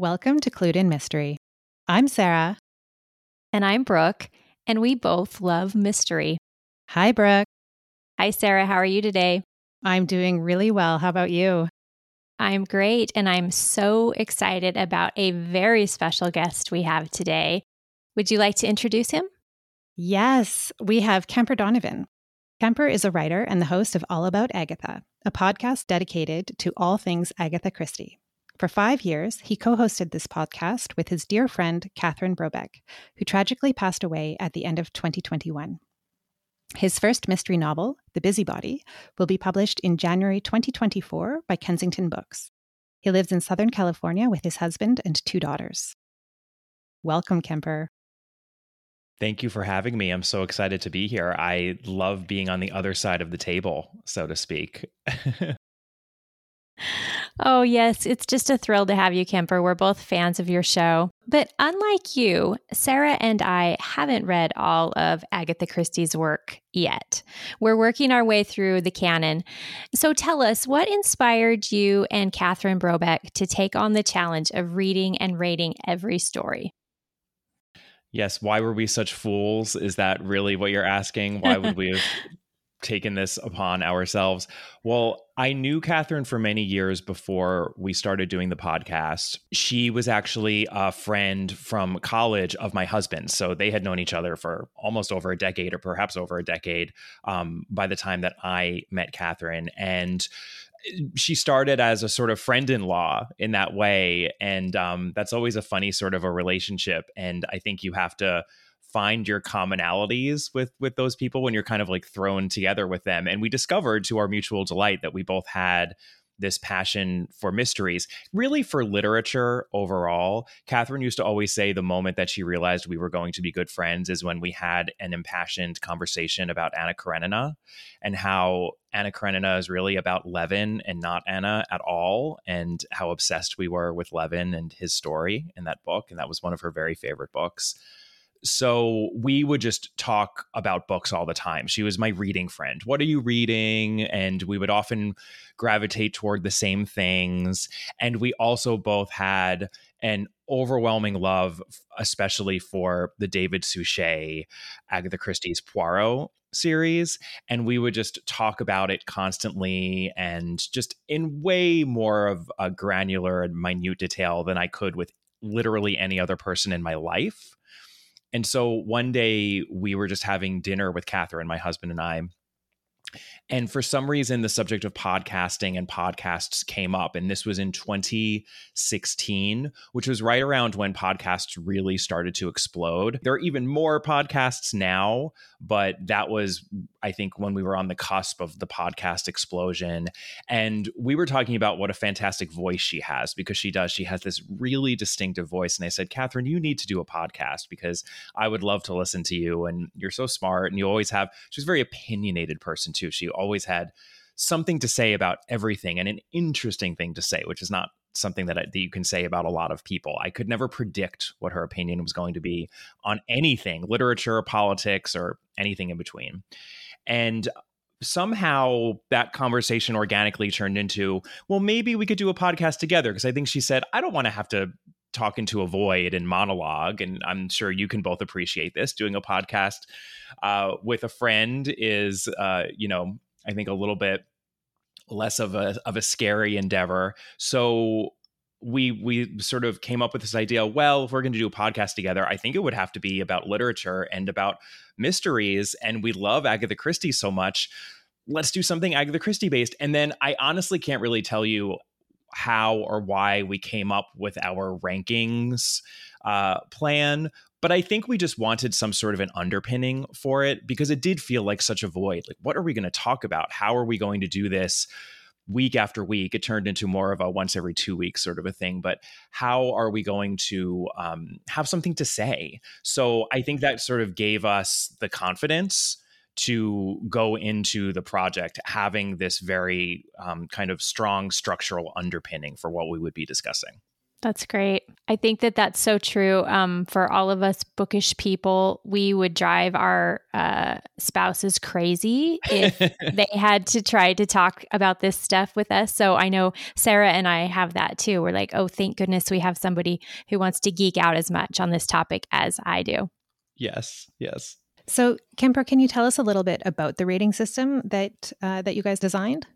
Welcome to Clued in Mystery. I'm Sarah. And I'm Brooke, and we both love mystery. Hi, Brooke. Hi, Sarah. How are you today? I'm doing really well. How about you? I'm great, and I'm so excited about a very special guest we have today. Would you like to introduce him? Yes, we have Kemper Donovan. Kemper is a writer and the host of All About Agatha, a podcast dedicated to all things Agatha Christie. For five years, he co hosted this podcast with his dear friend, Catherine Brobeck, who tragically passed away at the end of 2021. His first mystery novel, The Busy Body, will be published in January 2024 by Kensington Books. He lives in Southern California with his husband and two daughters. Welcome, Kemper. Thank you for having me. I'm so excited to be here. I love being on the other side of the table, so to speak. Oh, yes. It's just a thrill to have you, Kemper. We're both fans of your show. But unlike you, Sarah and I haven't read all of Agatha Christie's work yet. We're working our way through the canon. So tell us, what inspired you and Catherine Brobeck to take on the challenge of reading and rating every story? Yes, why were we such fools? Is that really what you're asking? Why would we have taken this upon ourselves? Well, I knew Catherine for many years before we started doing the podcast. She was actually a friend from college of my husband. So they had known each other for almost over a decade or perhaps over a decade um, by the time that I met Catherine. And she started as a sort of friend in law in that way. And um, that's always a funny sort of a relationship. And I think you have to find your commonalities with with those people when you're kind of like thrown together with them and we discovered to our mutual delight that we both had this passion for mysteries, really for literature overall. Catherine used to always say the moment that she realized we were going to be good friends is when we had an impassioned conversation about Anna Karenina and how Anna Karenina is really about Levin and not Anna at all, and how obsessed we were with Levin and his story in that book. And that was one of her very favorite books so we would just talk about books all the time. She was my reading friend. What are you reading? And we would often gravitate toward the same things. And we also both had an overwhelming love, especially for the David Suchet, Agatha Christie's Poirot series. And we would just talk about it constantly and just in way more of a granular and minute detail than I could with literally any other person in my life. And so one day we were just having dinner with Catherine, my husband and I, and for some reason, the subject of podcasting and podcasts came up. And this was in 2016, which was right around when podcasts really started to explode. There are even more podcasts now, but that was, I think, when we were on the cusp of the podcast explosion. And we were talking about what a fantastic voice she has because she does. She has this really distinctive voice. And I said, Catherine, you need to do a podcast because I would love to listen to you. And you're so smart and you always have, she's a very opinionated person too. She always had something to say about everything and an interesting thing to say, which is not something that, I, that you can say about a lot of people. I could never predict what her opinion was going to be on anything, literature, politics, or anything in between. And somehow that conversation organically turned into, well, maybe we could do a podcast together. Because I think she said, I don't want to have to talk to a void and monologue. And I'm sure you can both appreciate this. Doing a podcast uh, with a friend is, uh, you know, I think a little bit less of a of a scary endeavor. So we we sort of came up with this idea well if we're going to do a podcast together i think it would have to be about literature and about mysteries and we love agatha christie so much let's do something agatha christie based and then i honestly can't really tell you how or why we came up with our rankings uh, plan but I think we just wanted some sort of an underpinning for it because it did feel like such a void. Like, what are we going to talk about? How are we going to do this? week after week it turned into more of a once every two weeks sort of a thing but how are we going to um, have something to say so i think that sort of gave us the confidence to go into the project having this very um, kind of strong structural underpinning for what we would be discussing That's great. I think that that's so true. Um, for all of us bookish people, we would drive our uh, spouses crazy if they had to try to talk about this stuff with us. So I know Sarah and I have that too. We're like, oh, thank goodness we have somebody who wants to geek out as much on this topic as I do. Yes, yes. So, Kemper, can you tell us a little bit about the rating system that uh, that you guys designed?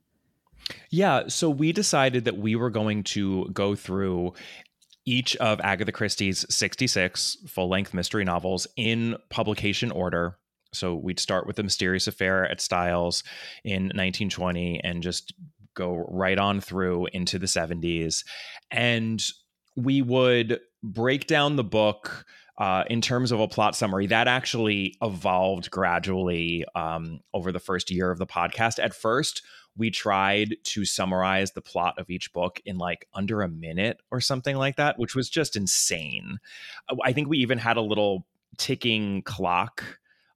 Yeah, so we decided that we were going to go through each of Agatha Christie's 66 full length mystery novels in publication order. So we'd start with The Mysterious Affair at Styles in 1920 and just go right on through into the 70s. And we would break down the book uh, in terms of a plot summary, that actually evolved gradually um, over the first year of the podcast. At first, we tried to summarize the plot of each book in like under a minute or something like that, which was just insane. I think we even had a little ticking clock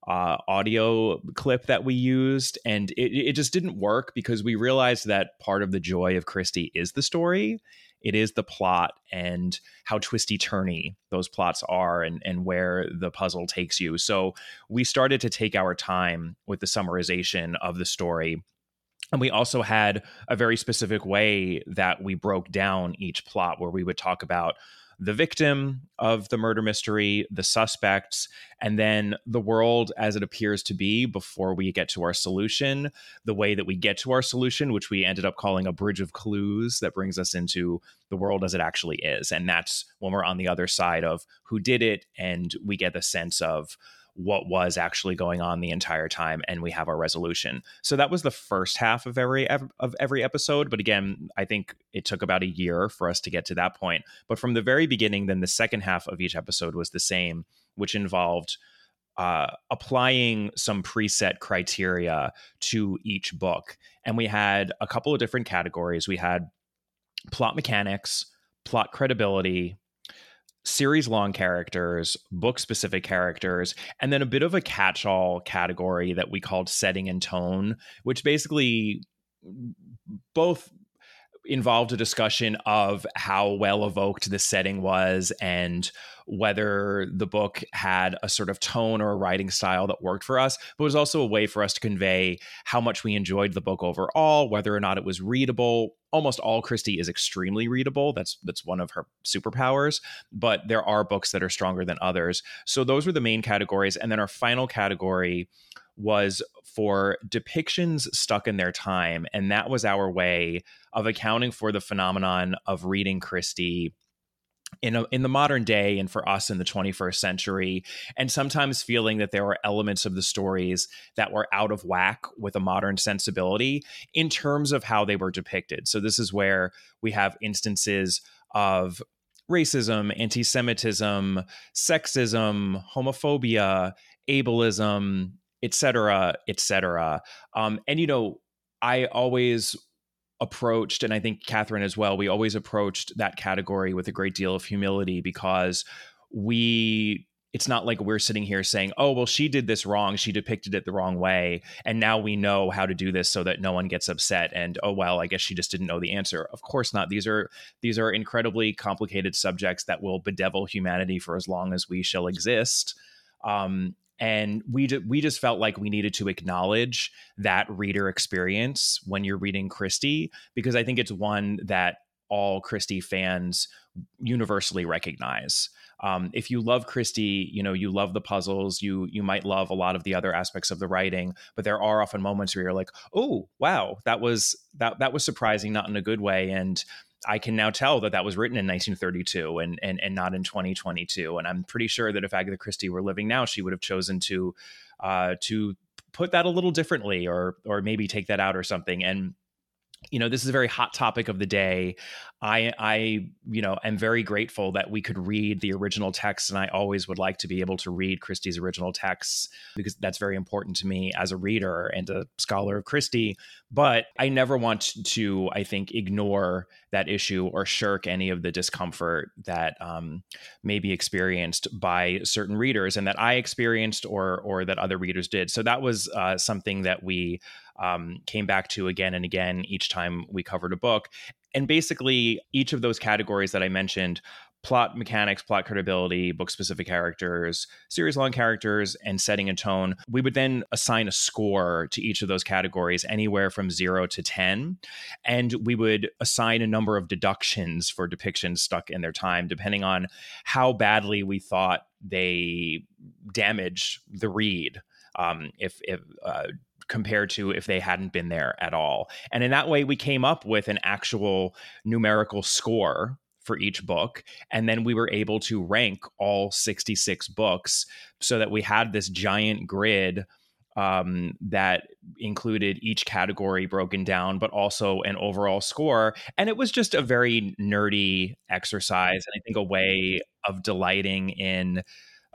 uh, audio clip that we used, and it, it just didn't work because we realized that part of the joy of Christie is the story. It is the plot and how twisty turny those plots are and, and where the puzzle takes you. So we started to take our time with the summarization of the story and we also had a very specific way that we broke down each plot where we would talk about the victim of the murder mystery, the suspects, and then the world as it appears to be before we get to our solution, the way that we get to our solution, which we ended up calling a bridge of clues that brings us into the world as it actually is. And that's when we're on the other side of who did it and we get the sense of what was actually going on the entire time and we have our resolution. So that was the first half of every of every episode but again i think it took about a year for us to get to that point. But from the very beginning then the second half of each episode was the same which involved uh, applying some preset criteria to each book. And we had a couple of different categories. We had plot mechanics plot credibility series long characters, book specific characters, and then a bit of a catch all category that we called setting and tone, which basically both involved a discussion of how well evoked the setting was and whether the book had a sort of tone or a writing style that worked for us, but was also a way for us to convey how much we enjoyed the book overall, whether or not it was readable. Almost all Christie is extremely readable. That's that's one of her superpowers, but there are books that are stronger than others. So those were the main categories and then our final category was for depictions stuck in their time and that was our way of accounting for the phenomenon of reading Christie in a, in the modern day and for us in the 21st century and sometimes feeling that there were elements of the stories that were out of whack with a modern sensibility in terms of how they were depicted. So this is where we have instances of racism anti-semitism sexism homophobia ableism etc etc um, and you know i always approached, and I think Catherine as well, we always approached that category with a great deal of humility because we it's not like we're sitting here saying, oh, well, she did this wrong. She depicted it the wrong way. And now we know how to do this so that no one gets upset. And, oh, well, I guess she just didn't know the answer. Of course not. These are these are incredibly complicated subjects that will bedevil humanity for as long as we shall exist. Um, and we we just felt like we needed to acknowledge that reader experience when you're reading Christie because I think it's one that all Christie fans universally recognize. Um, if you love Christie, you know you love the puzzles. You you might love a lot of the other aspects of the writing, but there are often moments where you're like, "Oh, wow, that was that that was surprising, not in a good way." And I can now tell that that was written in 1932 and and and not in 2022. And I'm pretty sure that if Agatha Christie were living now, she would have chosen to uh, to put that a little differently, or or maybe take that out or something. And you know, this is a very hot topic of the day. I, I, you know, am very grateful that we could read the original text, and I always would like to be able to read Christie's original texts because that's very important to me as a reader and a scholar of Christie. But I never want to, I think, ignore that issue or shirk any of the discomfort that um, may be experienced by certain readers, and that I experienced or or that other readers did. So that was uh, something that we um, came back to again and again each time we covered a book. and basically, each of those categories that I mentioned plot mechanics, plot credibility, book specific characters, series long characters, and setting and tone. We would then assign a score to each of those categories, anywhere from zero to 10. And we would assign a number of deductions for depictions stuck in their time, depending on how badly we thought they damage the read. Um, if, if uh, compared to if they hadn't been there at all. And in that way, we came up with an actual numerical score for each book. And then we were able to rank all 66 books so that we had this giant grid um, that included each category broken down, but also an overall score. And it was just a very nerdy exercise, and I think a way of delighting in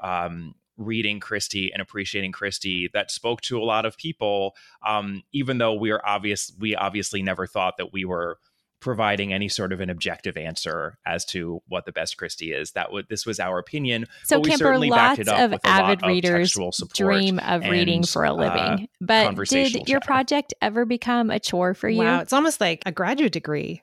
um, reading Christie and appreciating Christie that spoke to a lot of people. Um, even though we are obvious, we obviously never thought that we were providing any sort of an objective answer as to what the best Christie is. That would this was our opinion. So Kemper, lots of avid readers dream of reading for a uh, living. Uh, but did your project ever become a chore for you? Wow, it's almost like a graduate degree.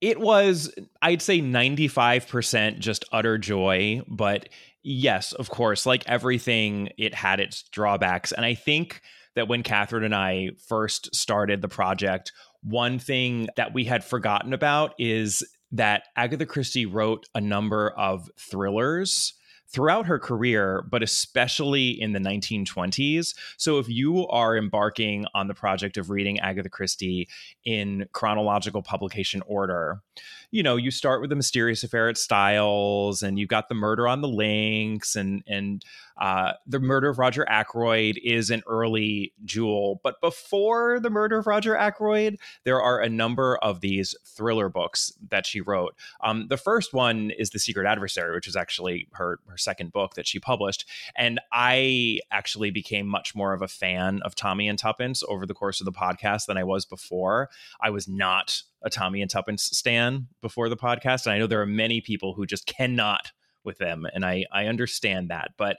It was i'd say 95% just utter joy but yes of course like everything it had its drawbacks and i think that when catherine and i first started the project one thing that we had forgotten about is that agatha christie wrote a number of thrillers throughout her career, but especially in the 1920s. So if you are embarking on the project of reading Agatha Christie in chronological publication order, you know, you start with the mysterious affair at Styles, and you've got the murder on the links, and and uh, the murder of Roger Ackroyd is an early jewel. But before the murder of Roger Ackroyd, there are a number of these thriller books that she wrote. Um, the first one is The Secret Adversary, which is actually her her second book that she published, and I actually became much more of a fan of Tommy and Tuppence over the course of the podcast than I was before. I was not a Tommy and Tuppence stan before the podcast, and I know there are many people who just cannot with them, and I I understand that, but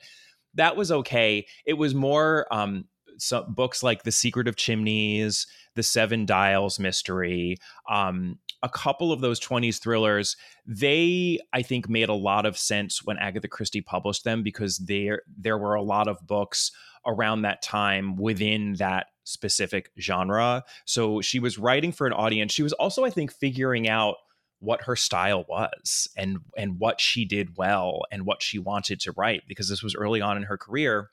that was okay. It was more um, some books like The Secret of Chimneys, The Seven Dials Mystery, um, a couple of those 20s thrillers. They, I think, made a lot of sense when Agatha Christie published them because there there were a lot of books around that time within that specific genre. So she was writing for an audience. She was also, I think, figuring out what her style was and and what she did well and what she wanted to write because this was early on in her career.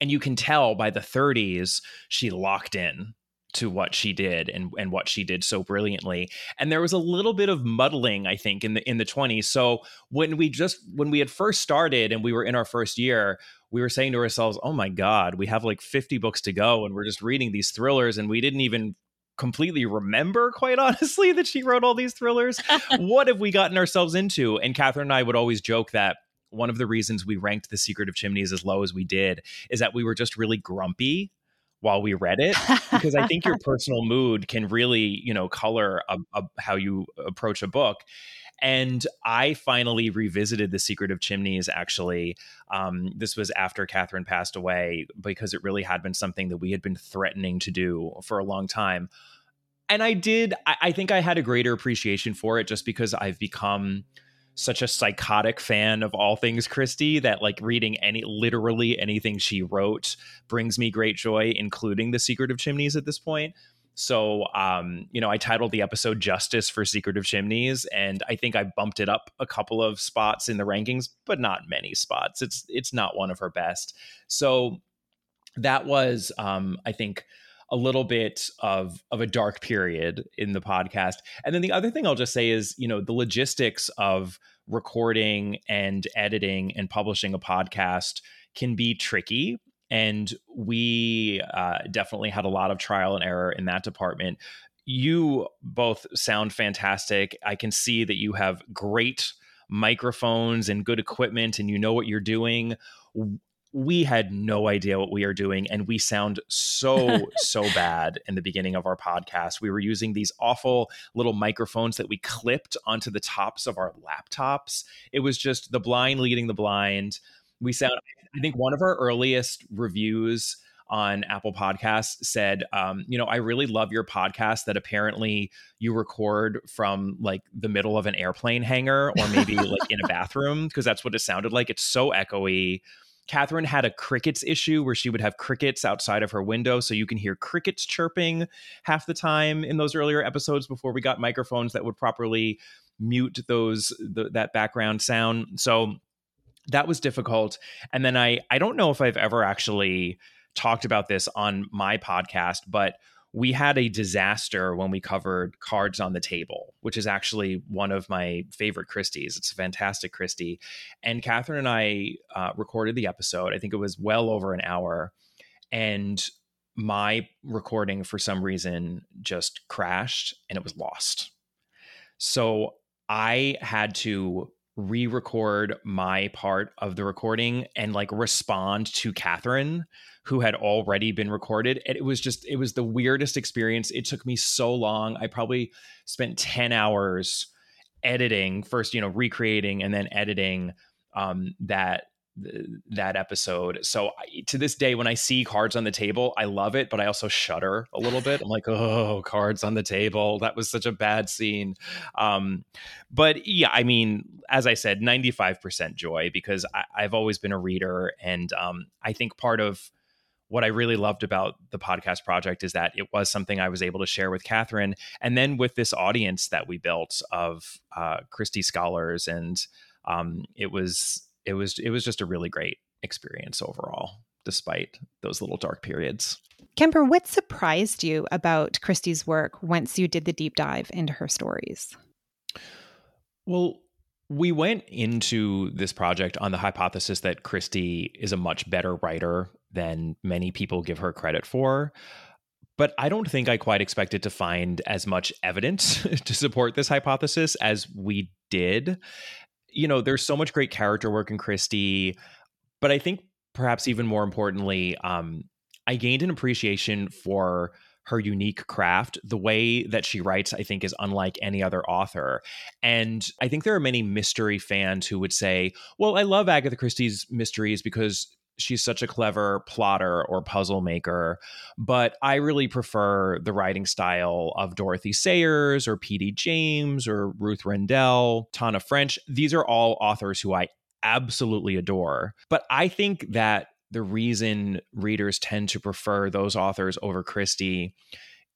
And you can tell by the 30s she locked in to what she did and and what she did so brilliantly. And there was a little bit of muddling i think in the in the 20s so when we just when we had first started and we were in our first year we were saying to ourselves oh my god we have like 50 books to go and we're just reading these thrillers and we didn't even completely remember quite honestly that she wrote all these thrillers. What have we gotten ourselves into? And catherine and i would always joke that one of the reasons we ranked the secret of chimneys as low as we did is that we were just really grumpy while we read it because I think your personal mood can really, you know, color a, a, how you approach a book. And I finally revisited The Secret of Chimneys, actually. Um, this was after Catherine passed away because it really had been something that we had been threatening to do for a long time. And I did, I, I think I had a greater appreciation for it just because I've become such a psychotic fan of all things Christie that like reading any literally anything she wrote brings me great joy, including The Secret of Chimneys at this point. So, um, you know, I titled the episode Justice for Secret of Chimneys, and I think I bumped it up a couple of spots in the rankings, but not many spots. It's it's not one of her best. So that was, um, I think, a little bit of of a dark period in the podcast. And then the other thing I'll just say is, you know, the logistics of recording and editing and publishing a podcast can be tricky. And we uh, definitely had a lot of trial and error in that department. You both sound fantastic. I can see that you have great microphones and good equipment and you know what you're doing we had no idea what we are doing and we sound so so bad in the beginning of our podcast we were using these awful little microphones that we clipped onto the tops of our laptops it was just the blind leading the blind We sound, I think one of our earliest reviews on Apple Podcasts said, um, you know, I really love your podcast that apparently you record from like the middle of an airplane hangar or maybe like in a bathroom because that's what it sounded like. It's so echoey. Catherine had a crickets issue where she would have crickets outside of her window. So you can hear crickets chirping half the time in those earlier episodes before we got microphones that would properly mute those the, that background sound. So that was difficult. And then I I don't know if I've ever actually talked about this on my podcast, but we had a disaster when we covered Cards on the Table, which is actually one of my favorite Christies. It's a fantastic Christie. And Catherine and I uh, recorded the episode. I think it was well over an hour. And my recording, for some reason, just crashed and it was lost. So I had to re-record my part of the recording and like respond to Catherine, who had already been recorded. And it was just it was the weirdest experience. It took me so long. I probably spent 10 hours editing, first, you know, recreating and then editing um that that episode. So I, to this day, when I see cards on the table, I love it, but I also shudder a little bit. I'm like, oh, cards on the table. That was such a bad scene. Um, but yeah, I mean, as I said, 95% joy because I, have always been a reader. And um, I think part of what I really loved about the podcast project is that it was something I was able to share with Catherine. And then with this audience that we built of uh, Christie scholars. And um, it was it was it was just a really great experience overall despite those little dark periods. Kemper, what surprised you about Christie's work once you did the deep dive into her stories? Well, we went into this project on the hypothesis that Christie is a much better writer than many people give her credit for. But I don't think I quite expected to find as much evidence to support this hypothesis as we did you know, there's so much great character work in Christie, but I think perhaps even more importantly, um, I gained an appreciation for her unique craft. The way that she writes, I think, is unlike any other author. And I think there are many mystery fans who would say, well, I love Agatha Christie's mysteries because she's such a clever plotter or puzzle maker. But I really prefer the writing style of Dorothy Sayers or P.D. James or Ruth Rendell, Tana French. These are all authors who I absolutely adore. But I think that the reason readers tend to prefer those authors over Christie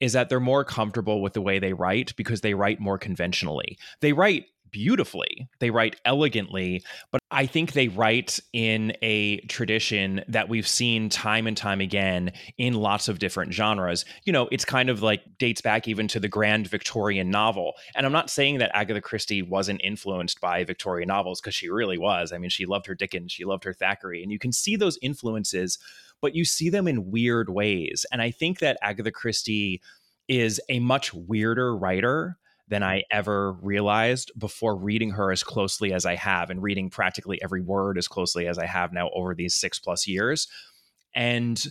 is that they're more comfortable with the way they write because they write more conventionally. They write beautifully. They write elegantly, but I think they write in a tradition that we've seen time and time again in lots of different genres. You know, it's kind of like dates back even to the grand Victorian novel. And I'm not saying that Agatha Christie wasn't influenced by Victorian novels because she really was. I mean, she loved her Dickens, she loved her Thackeray, and you can see those influences, but you see them in weird ways. And I think that Agatha Christie is a much weirder writer than I ever realized before reading her as closely as I have and reading practically every word as closely as I have now over these six plus years. And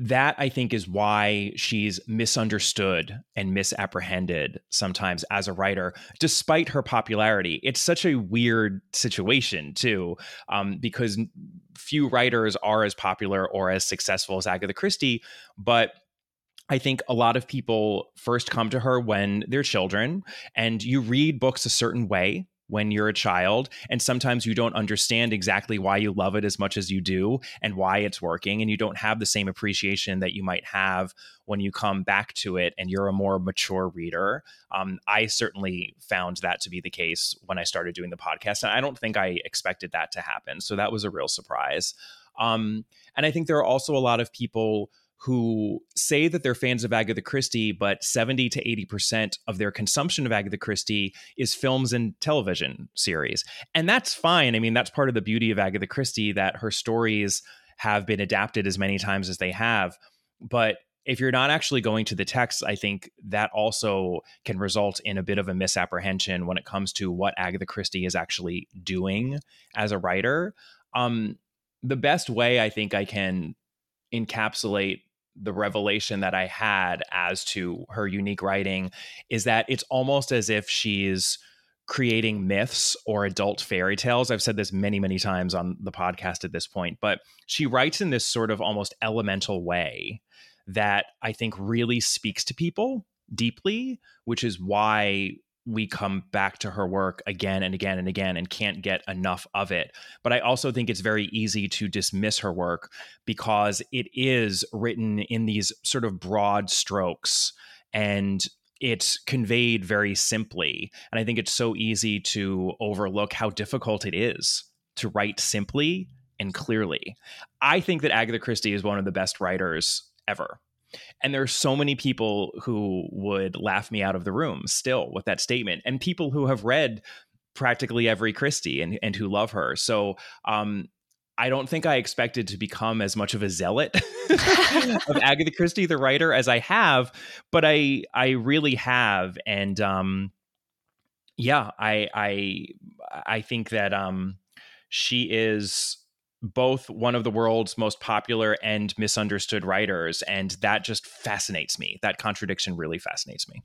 that I think is why she's misunderstood and misapprehended sometimes as a writer, despite her popularity. It's such a weird situation, too, um, because few writers are as popular or as successful as Agatha Christie, but I think a lot of people first come to her when they're children, and you read books a certain way when you're a child. And sometimes you don't understand exactly why you love it as much as you do and why it's working. And you don't have the same appreciation that you might have when you come back to it and you're a more mature reader. Um, I certainly found that to be the case when I started doing the podcast. And I don't think I expected that to happen. So that was a real surprise. Um, and I think there are also a lot of people who say that they're fans of Agatha Christie, but 70 to 80% of their consumption of Agatha Christie is films and television series. And that's fine. I mean, that's part of the beauty of Agatha Christie that her stories have been adapted as many times as they have. But if you're not actually going to the text, I think that also can result in a bit of a misapprehension when it comes to what Agatha Christie is actually doing as a writer. Um, the best way I think I can encapsulate the revelation that I had as to her unique writing is that it's almost as if she's creating myths or adult fairy tales. I've said this many, many times on the podcast at this point, but she writes in this sort of almost elemental way that I think really speaks to people deeply, which is why we come back to her work again and again and again and can't get enough of it. But I also think it's very easy to dismiss her work because it is written in these sort of broad strokes and it's conveyed very simply. And I think it's so easy to overlook how difficult it is to write simply and clearly. I think that Agatha Christie is one of the best writers ever. And there are so many people who would laugh me out of the room still with that statement, and people who have read practically every Christie and, and who love her. So um, I don't think I expected to become as much of a zealot of Agatha Christie, the writer, as I have, but I I really have, and um, yeah, I I I think that um, she is both one of the world's most popular and misunderstood writers, and that just fascinates me. That contradiction really fascinates me.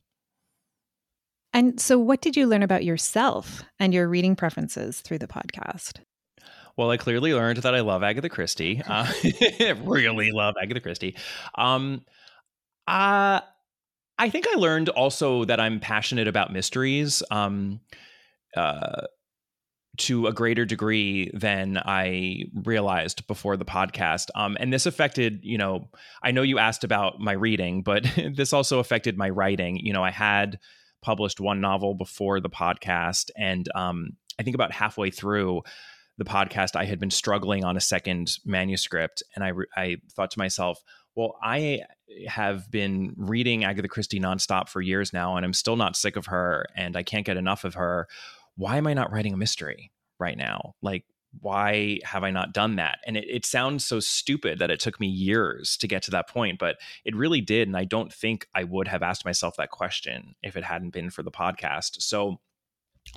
And so, what did you learn about yourself and your reading preferences through the podcast? Well, I clearly learned that I love Agatha Christie. Uh, really love Agatha Christie. Um, uh, I think I learned also that I'm passionate about mysteries. Um, uh, to a greater degree than I realized before the podcast. Um, and this affected, you know, I know you asked about my reading, but this also affected my writing. You know, I had published one novel before the podcast, and um, I think about halfway through, the podcast, I had been struggling on a second manuscript, and I re- I thought to myself, well, I have been reading Agatha Christie nonstop for years now, and I'm still not sick of her, and I can't get enough of her. Why am I not writing a mystery right now? Like, why have I not done that? And it, it sounds so stupid that it took me years to get to that point, but it really did. And I don't think I would have asked myself that question if it hadn't been for the podcast. So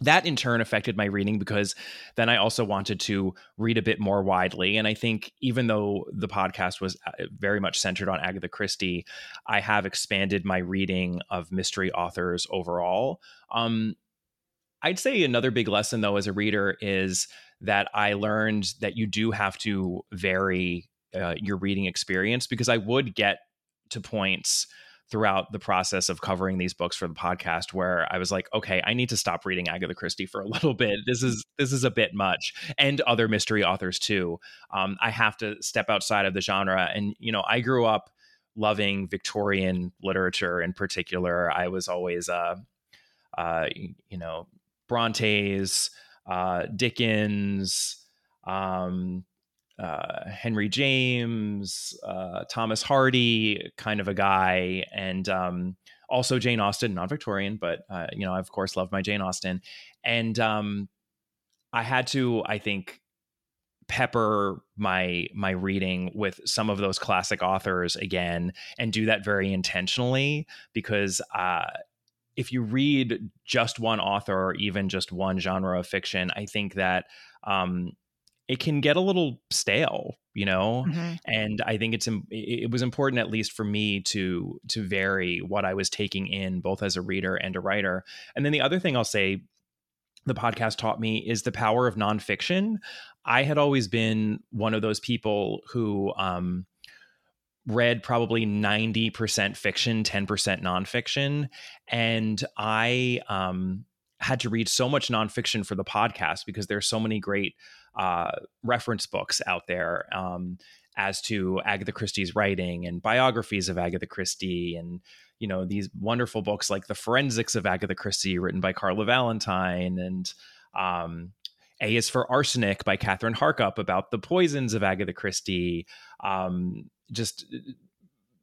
that in turn affected my reading because then I also wanted to read a bit more widely. And I think even though the podcast was uh, very much centered on Agatha Christie, I have expanded my reading of mystery authors overall. Um, I'd say another big lesson, though, as a reader, is that I learned that you do have to vary uh, your reading experience because I would get to points throughout the process of covering these books for the podcast where I was like, okay, I need to stop reading Agatha Christie for a little bit. This is this is a bit much, and other mystery authors too. Um, I have to step outside of the genre, and you know, I grew up loving Victorian literature in particular. I was always, uh, uh, you know, Bronte's, uh, Dickens. Um, uh, Henry James, uh, Thomas Hardy, kind of a guy, and um, also Jane Austen, not Victorian, but uh, you know, I of course love my Jane Austen, and um, I had to, I think, pepper my my reading with some of those classic authors again, and do that very intentionally because. Uh, if you read just one author or even just one genre of fiction, I think that um, it can get a little stale you know? Mm-hmm. and i think it's it was important at least for me to to vary what i was taking in both as a reader and a writer. And then the other thing i'll say the podcast taught me is the power of nonfiction. I had always been one of those people who um read probably 90% fiction 10% nonfiction. And i um had to read so much nonfiction for the podcast because there's so many great uh, reference books out there um, as to Agatha Christie's writing and biographies of Agatha Christie and you know these wonderful books like the Forensics of Agatha Christie written by Carla Valentine and um, A is for Arsenic by Kathryn Harkup about the poisons of Agatha Christie. Um, just uh,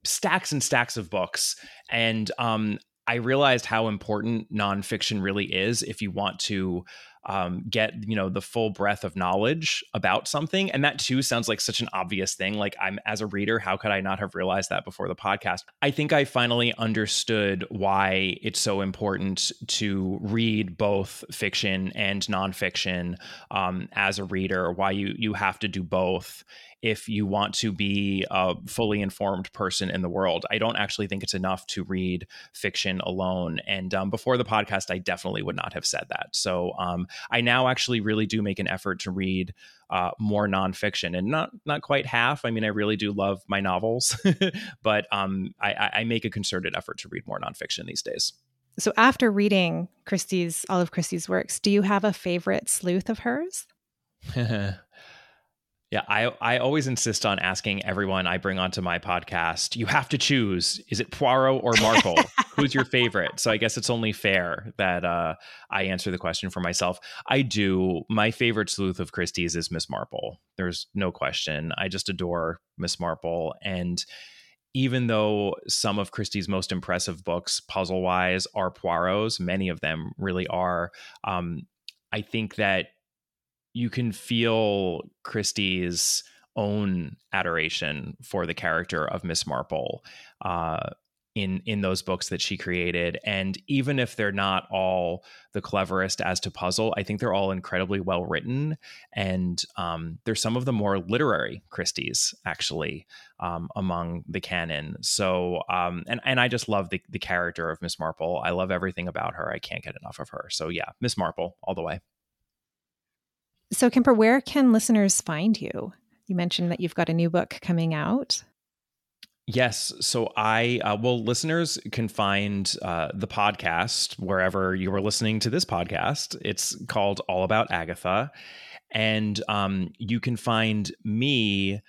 stacks and stacks of books and um, I realized how important nonfiction really is if you want to um, get you know the full breadth of knowledge about something and that too sounds like such an obvious thing like i'm as a reader how could i not have realized that before the podcast i think i finally understood why it's so important to read both fiction and nonfiction um, as a reader why you you have to do both if you want to be a fully informed person in the world. I don't actually think it's enough to read fiction alone. And um, before the podcast, I definitely would not have said that. So um, I now actually really do make an effort to read uh, more nonfiction, and not not quite half. I mean, I really do love my novels, but um, I, I make a concerted effort to read more nonfiction these days. So after reading Christie's all of Christie's works, do you have a favorite sleuth of hers? Yeah, I I always insist on asking everyone I bring onto my podcast. You have to choose: is it Poirot or Marple? Who's your favorite? So I guess it's only fair that uh, I answer the question for myself. I do. My favorite sleuth of Christie's is Miss Marple. There's no question. I just adore Miss Marple, and even though some of Christie's most impressive books, puzzle wise, are Poirot's, many of them really are. Um, I think that you can feel Christie's own adoration for the character of Miss Marple uh, in in those books that she created, and even if they're not all the cleverest as to puzzle, I think they're all incredibly well written, and um, they're some of the more literary Christie's actually um, among the canon. So, um, and and I just love the the character of Miss Marple. I love everything about her. I can't get enough of her. So yeah, Miss Marple all the way. So, Kemper, where can listeners find you? You mentioned that you've got a new book coming out. Yes. So I, uh, well, listeners can find uh, the podcast wherever you are listening to this podcast. It's called All About Agatha. And um, you can find me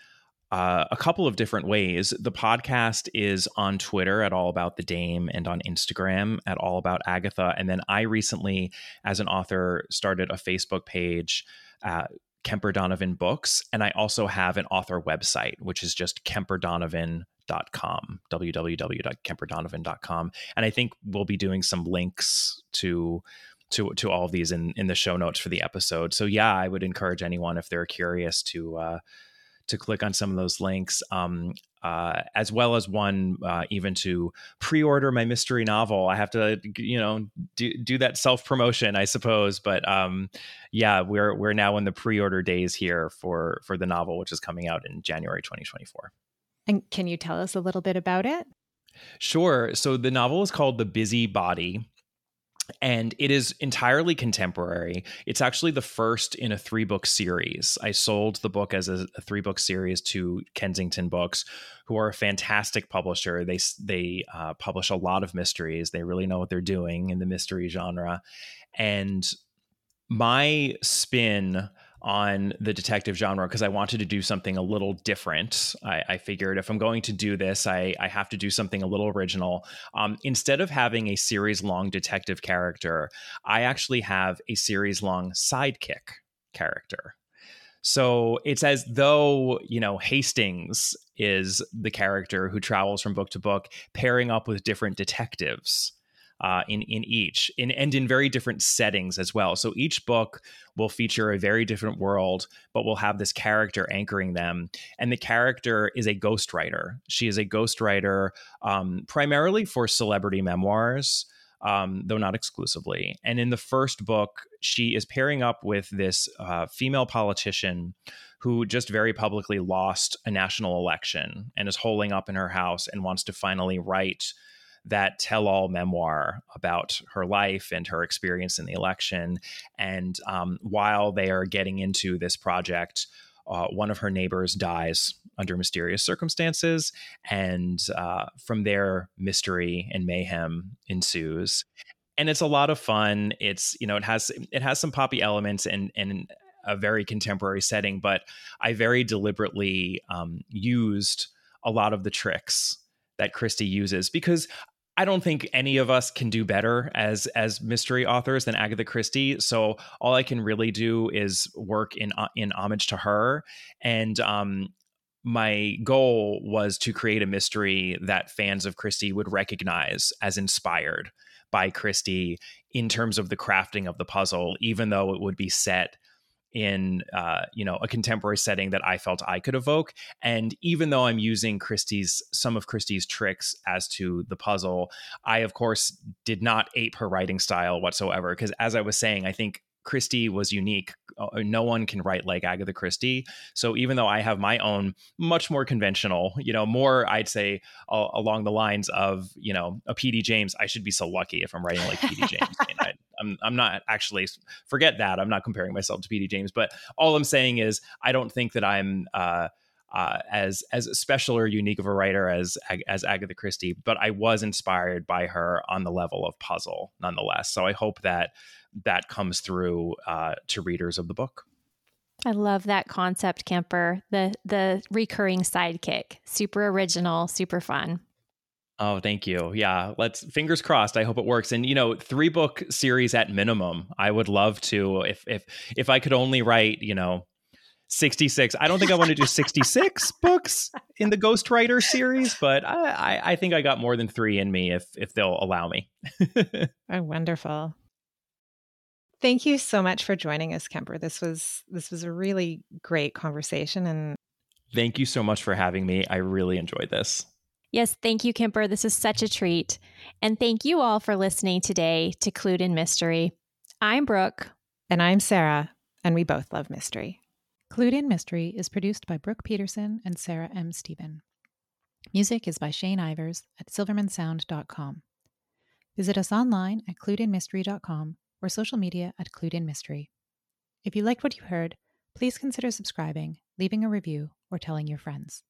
uh, a couple of different ways. The podcast is on Twitter at All About the Dame and on Instagram at All About Agatha. And then I recently, as an author, started a Facebook page uh, Kemper Donovan Books. And I also have an author website, which is just kemperdonovan.com, www.kemperdonovan.com. And I think we'll be doing some links to to to all of these in in the show notes for the episode. So yeah, I would encourage anyone if they're curious to uh, to click on some of those links. Um, uh, as well as one uh, even to pre-order my mystery novel. I have to, you know, do, do that self promotion, I suppose. But um, yeah, we're we're now in the pre-order days here for for the novel, which is coming out in January 2024. And can you tell us a little bit about it? Sure. So the novel is called The Busy Body and it is entirely contemporary. It's actually the first in a three book series. I sold the book as a, a three book series to Kensington Books, who are a fantastic publisher. They they uh, publish a lot of mysteries. They really know what they're doing in the mystery genre, and my spin on the detective genre because I wanted to do something a little different. I, I, figured if I'm going to do this, I, I have to do something a little original. Um, instead of having a series long detective character, I actually have a series long sidekick character. So it's as though, you know, Hastings is the character who travels from book to book, pairing up with different detectives uh, in in each, in, and in very different settings as well. So each book will feature a very different world, but will have this character anchoring them. And the character is a ghostwriter. She is a ghostwriter um, primarily for celebrity memoirs. Um, though not exclusively. And in the first book, she is pairing up with this uh, female politician who just very publicly lost a national election and is holing up in her house and wants to finally write that tell all memoir about her life and her experience in the election. And um, while they are getting into this project, uh, one of her neighbors dies under mysterious circumstances. And uh, from there, mystery and mayhem ensues. And it's a lot of fun. It's, you know, it has it has some poppy elements and and a very contemporary setting, but I very deliberately um, used a lot of the tricks that Christie uses because I don't think any of us can do better as as mystery authors than Agatha Christie. So all I can really do is work in uh, in homage to her. And um, my goal was to create a mystery that fans of Christie would recognize as inspired by Christie in terms of the crafting of the puzzle, even though it would be set in uh, you know a contemporary setting that I felt I could evoke. And even though I'm using Christie's some of Christie's tricks as to the puzzle, I of course did not ape her writing style whatsoever. Because as I was saying, I think Christie was unique. Uh, no one can write like Agatha Christie. So even though I have my own much more conventional, you know, more I'd say uh, along the lines of, you know, a PD James, I should be so lucky if I'm writing like PD James. I, I'm I'm not actually forget that. I'm not comparing myself to PD James, but all I'm saying is I don't think that I'm uh, uh, as as special or unique of a writer as as Agatha Christie, but I was inspired by her on the level of puzzle, nonetheless. So I hope that that comes through uh, to readers of the book. I love that concept, Kemper. The the recurring sidekick, super original, super fun. Oh, thank you. Yeah, let's fingers crossed. I hope it works. And you know, three book series at minimum. I would love to if if if I could only write, you know, 66. I don't think I want to do 66 books in the Ghostwriter series, but I, I, I think I got more than three in me if if they'll allow me. oh, wonderful. Thank you so much for joining us, Kemper. This was this was a really great conversation and Thank you so much for having me. I really enjoyed this. Yes, thank you, Kemper. This is such a treat. And thank you all for listening today to Clued in Mystery. I'm Brooke. And I'm Sarah, and we both love mystery. Clued in Mystery is produced by Brooke Peterson and Sarah M. Stephen. Music is by Shane Ivers at silvermansound.com. Visit us online at cluedinmystery.com or social media at Clued in Mystery. If you liked what you heard, please consider subscribing, leaving a review, or telling your friends.